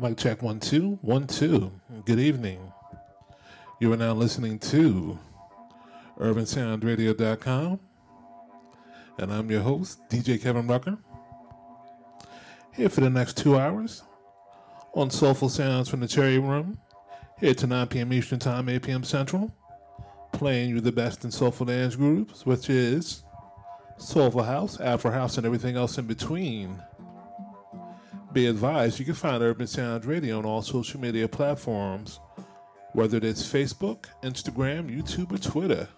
Mic check one two one two. Good evening. You are now listening to UrbanSoundRadio.com, and I'm your host, DJ Kevin Rucker. Here for the next two hours on Soulful Sounds from the Cherry Room, here to 9 p.m. Eastern Time, 8 p.m. Central, playing you the best in soulful dance groups, which is Soulful House, Afro House, and everything else in between. Be advised, you can find Urban Sounds Radio on all social media platforms, whether it's Facebook, Instagram, YouTube, or Twitter.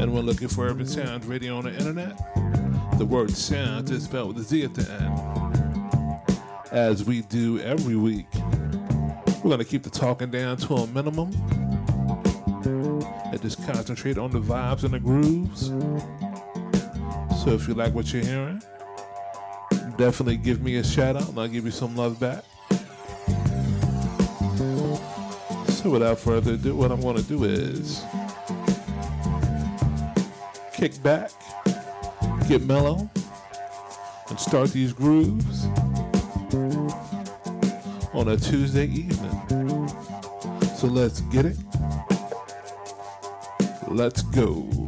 And when looking for Urban Sounds Radio on the internet, the word sound is spelled with a Z at the end. As we do every week, we're going to keep the talking down to a minimum and just concentrate on the vibes and the grooves. So if you like what you're hearing, definitely give me a shout out and I'll give you some love back. So without further ado, what I'm going to do is kick back, get mellow, and start these grooves on a Tuesday evening. So let's get it. Let's go.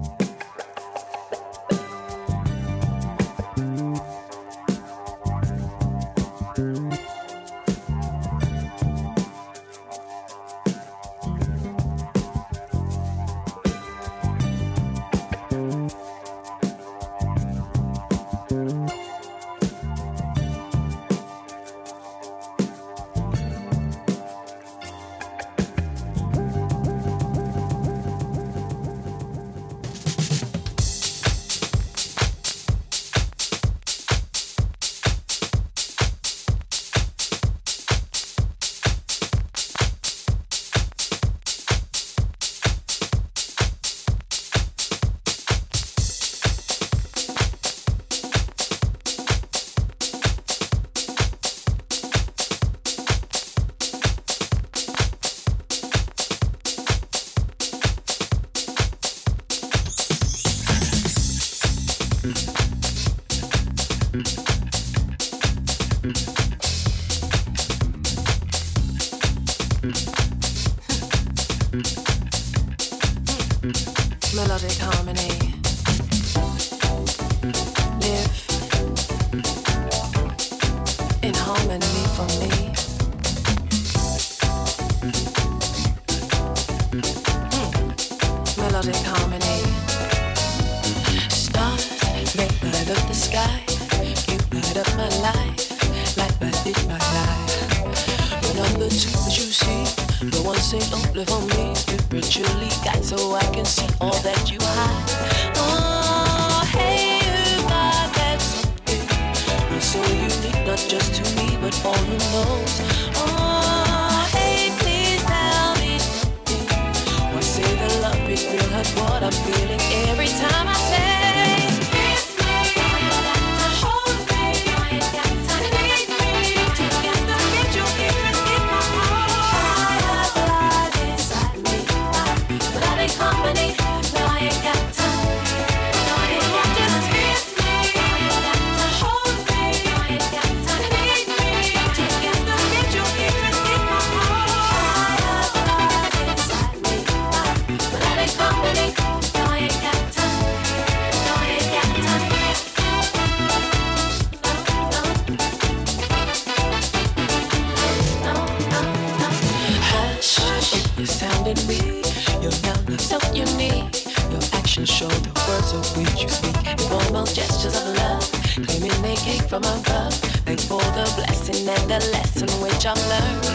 the lesson which I've learned.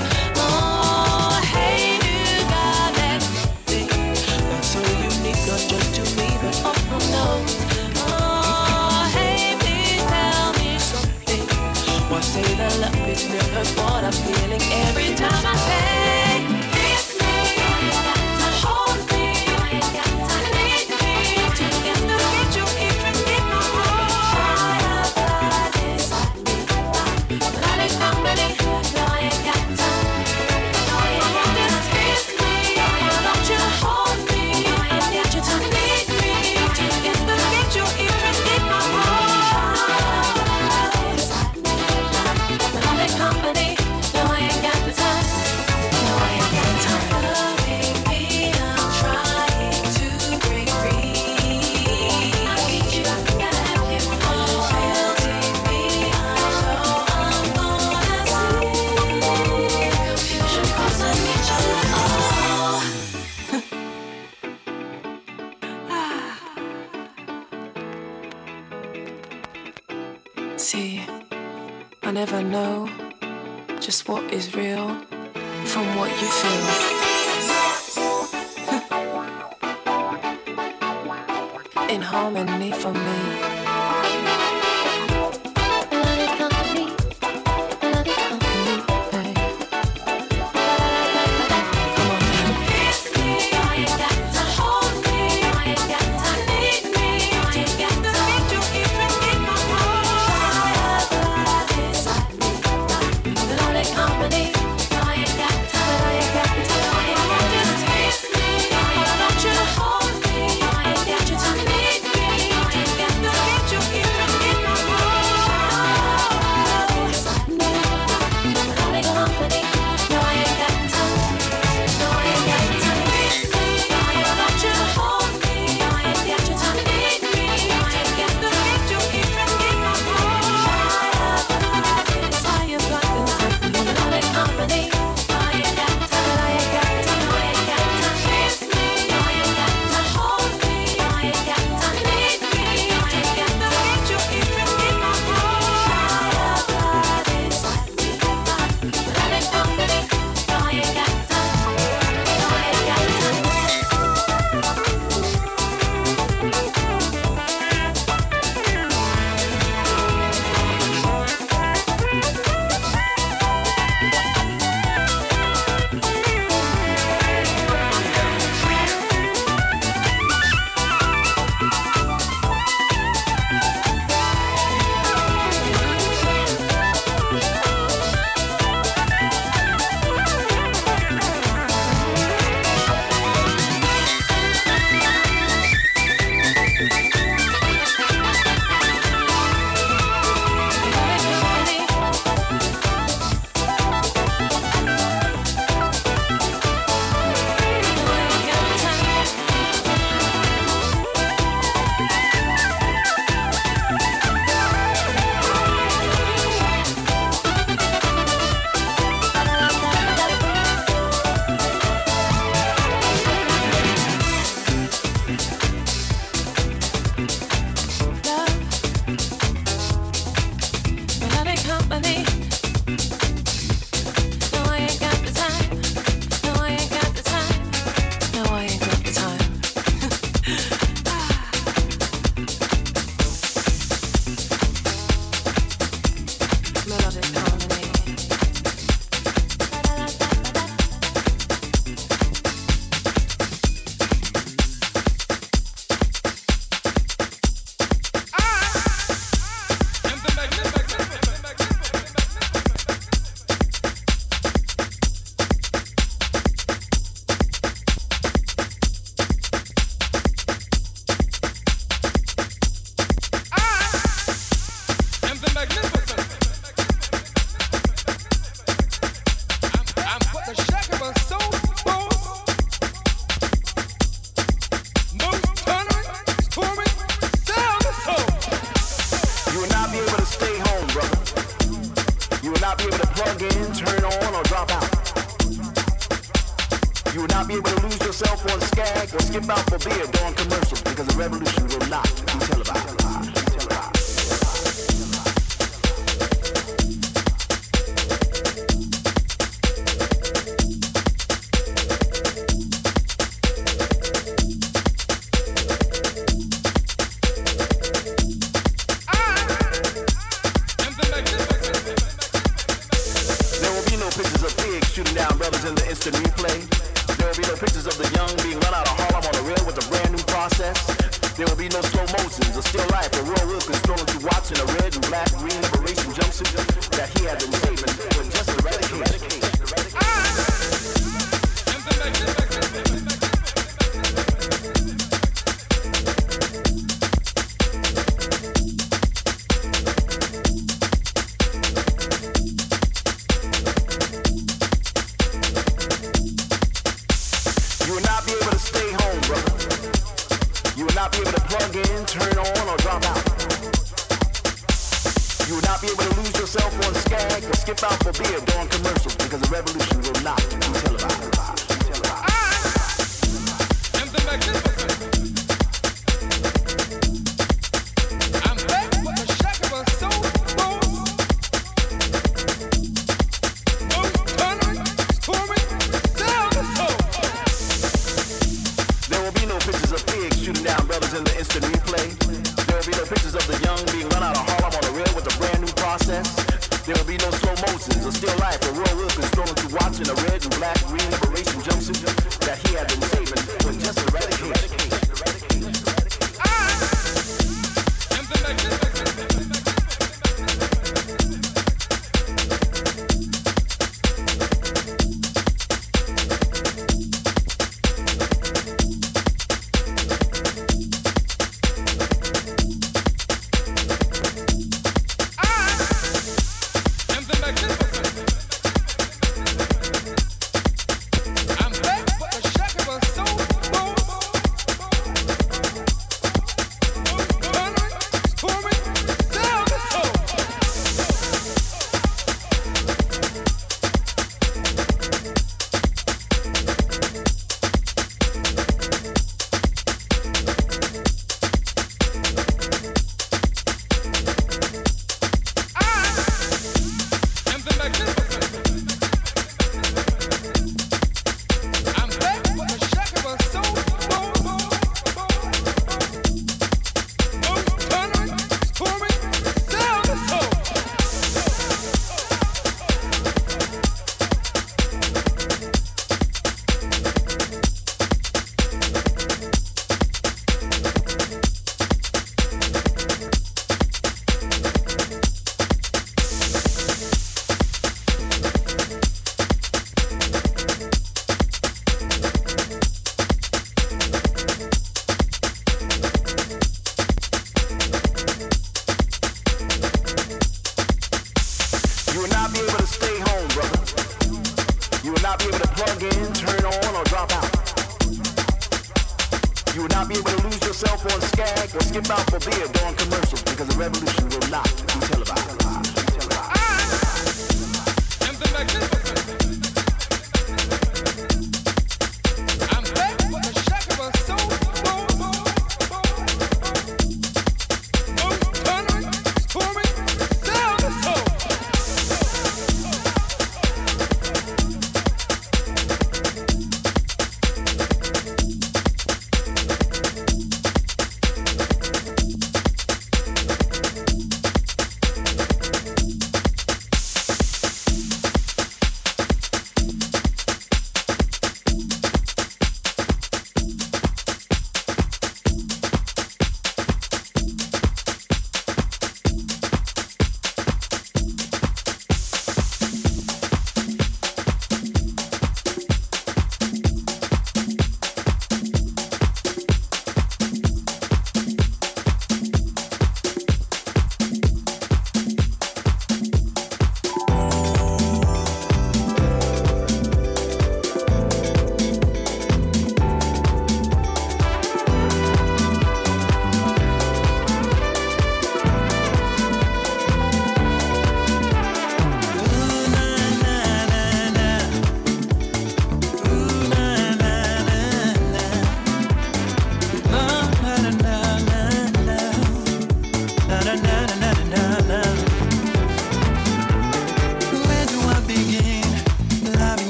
play. There will be no pictures of the young being run out of Harlem on the rail with a brand new process. There will be no slow motions or still life or Roy Wilkins strolling through watch in a red and black green liberation jumpsuit that he had been saving for just eradication. Ah! Hip hop will be a dawn commercial because the revolution.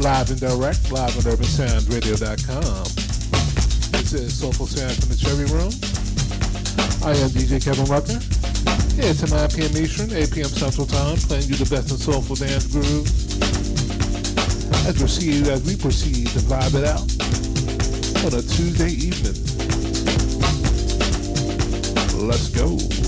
Live and direct, live on UrbanSoundsRadio.com. This is Soulful Sounds from the Cherry Room. I am DJ Kevin Rucker, here to 9 p.m. Eastern, 8 p.m. Central Time, playing you the best in soulful dance grooves. As we proceed, as we proceed to vibe it out on a Tuesday evening. Let's go.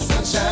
Sunshine.